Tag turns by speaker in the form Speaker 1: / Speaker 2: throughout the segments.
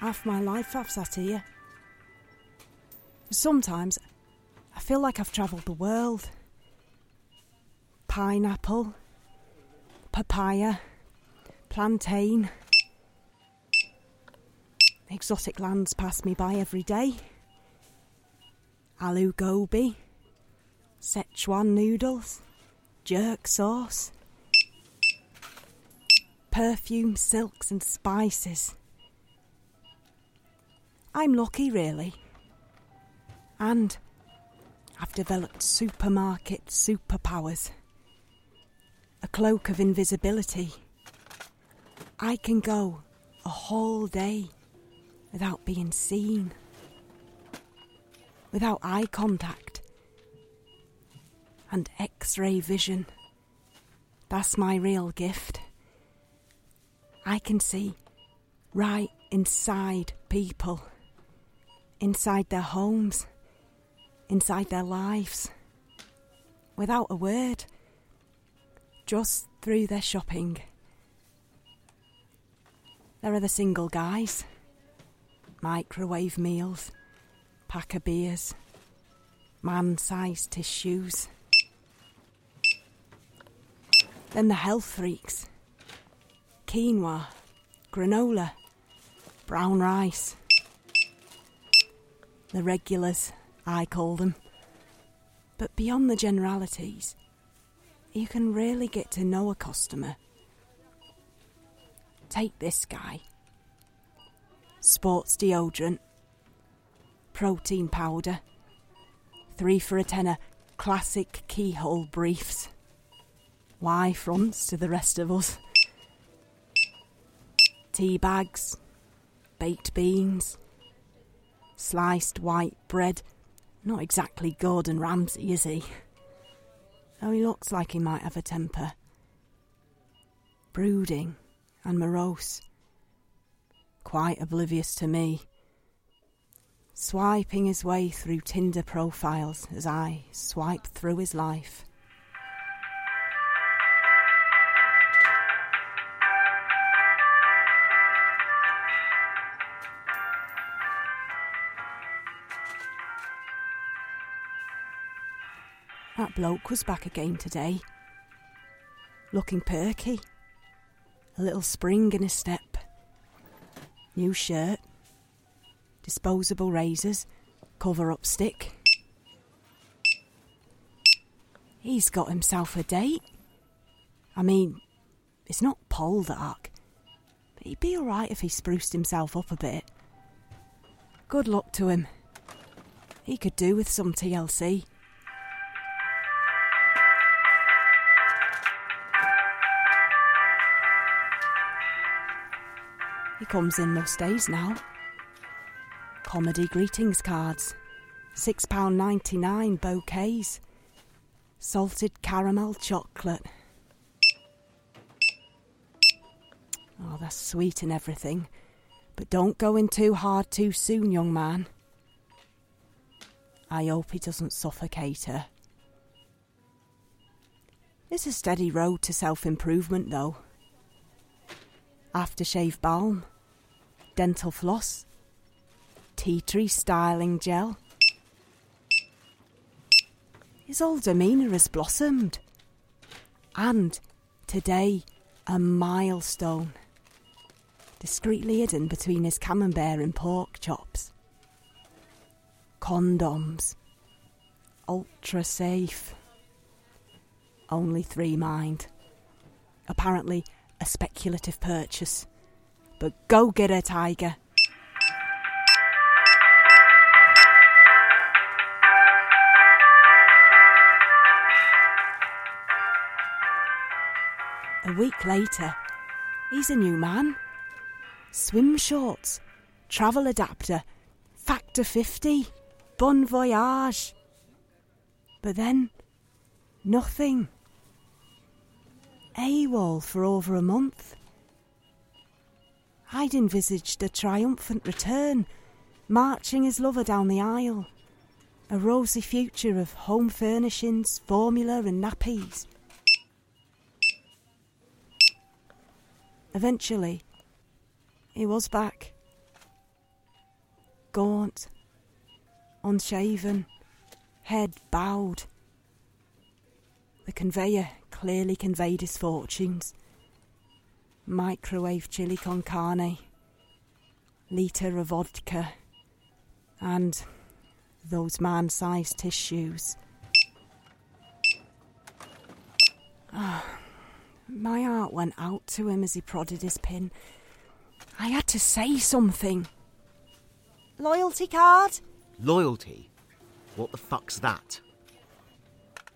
Speaker 1: Half my life I've sat here. Sometimes I feel like I've travelled the world. Pineapple, papaya, plantain. Exotic lands pass me by every day. Aloo gobi, Szechuan noodles, jerk sauce, perfume, silks, and spices. I'm lucky, really. And I've developed supermarket superpowers. A cloak of invisibility. I can go a whole day without being seen, without eye contact, and x ray vision. That's my real gift. I can see right inside people, inside their homes, inside their lives, without a word, just through their shopping. There are the single guys, microwave meals, pack of beers, man sized tissues. Then the health freaks quinoa, granola, brown rice. The regulars, I call them. But beyond the generalities, you can really get to know a customer. Take this guy sports deodorant, protein powder, three for a tenner, classic keyhole briefs. Y-fronts to the rest of us? Tea bags, baked beans, sliced white bread. Not exactly Gordon Ramsay, is he? Though he looks like he might have a temper. Brooding and morose. Quite oblivious to me. Swiping his way through Tinder profiles as I swipe through his life. Bloke was back again today. Looking perky. A little spring in his step. New shirt. Disposable razors. Cover up stick. He's got himself a date. I mean, it's not Poldark, but he'd be alright if he spruced himself up a bit. Good luck to him. He could do with some TLC. He comes in most days now. Comedy greetings cards, £6.99 bouquets, salted caramel chocolate. Oh, that's sweet and everything, but don't go in too hard too soon, young man. I hope he doesn't suffocate her. It's a steady road to self improvement, though aftershave balm, dental floss, tea tree styling gel. His whole demeanour has blossomed. And today, a milestone. Discreetly hidden between his camembert and pork chops. Condoms. Ultra safe. Only three mind. Apparently, a speculative purchase. But go get her, Tiger. A week later, he's a new man. Swim shorts, travel adapter, factor 50, bon voyage. But then, nothing. AWOL for over a month. I'd envisaged a triumphant return, marching his lover down the aisle. A rosy future of home furnishings, formula, and nappies. Eventually, he was back. gaunt, unshaven, head bowed. The conveyor clearly conveyed his fortunes. Microwave chili con carne, litre of vodka, and those man sized tissues. Ah, my heart went out to him as he prodded his pin. I had to say something. Loyalty card?
Speaker 2: Loyalty? What the fuck's that?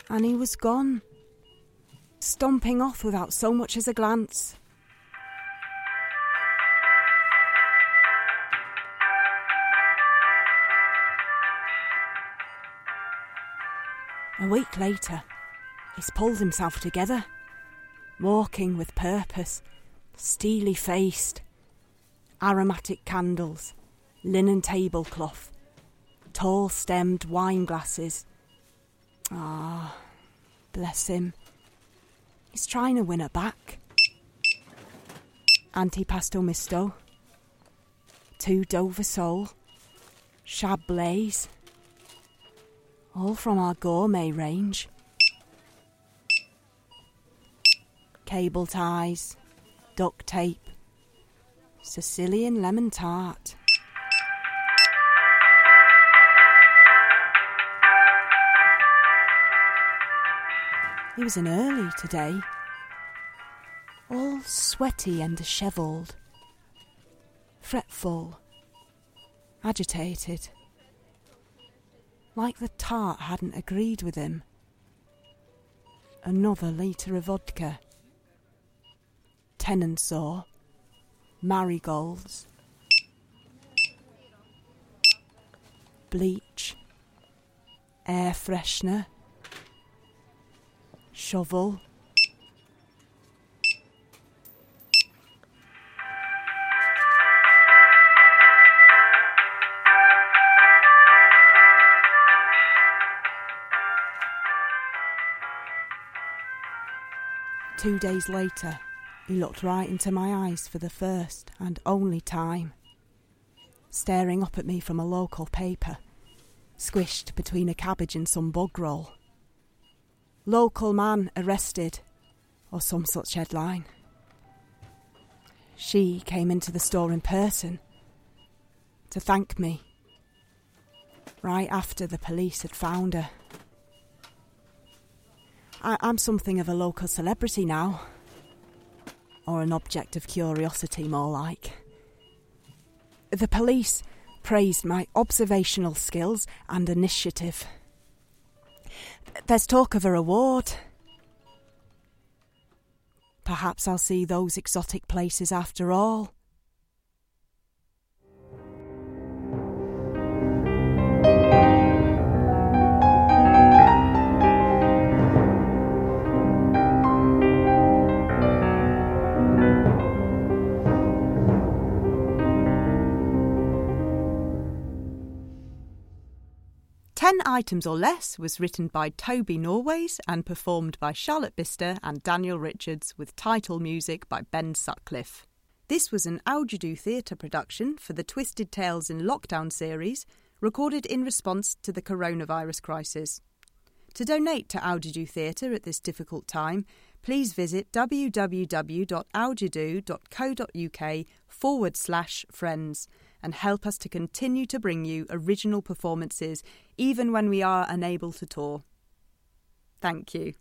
Speaker 1: And he was gone, stomping off without so much as a glance. A week later, he's pulled himself together, walking with purpose, steely faced, aromatic candles, linen tablecloth, tall stemmed wine glasses. Ah, bless him. He's trying to win her back. Antipasto Misto, two Dover Sole, Chablis, all from our gourmet range. Cable ties, duct tape, Sicilian lemon tart. He was in early today, all sweaty and dishevelled, fretful, agitated like the tart hadn't agreed with him. Another litre of vodka. Tenon saw. Marigolds. Bleach. Air freshener. Shovel. Two days later, he looked right into my eyes for the first and only time, staring up at me from a local paper, squished between a cabbage and some bug roll. Local man arrested, or some such headline. She came into the store in person to thank me, right after the police had found her. I, am something of a local celebrity now. Or an object of curiosity, more like. The police praised my observational skills and initiative. There's talk of a reward. Perhaps I'll see those exotic places after all.
Speaker 3: Ten Items or Less was written by Toby Norways and performed by Charlotte Bister and Daniel Richards with title music by Ben Sutcliffe. This was an Audiodoo Theatre production for the Twisted Tales in Lockdown series, recorded in response to the coronavirus crisis. To donate to Audiodoo Theatre at this difficult time, please visit www.audiodoo.co.uk forward slash friends and help us to continue to bring you original performances even when we are unable to tour. Thank you.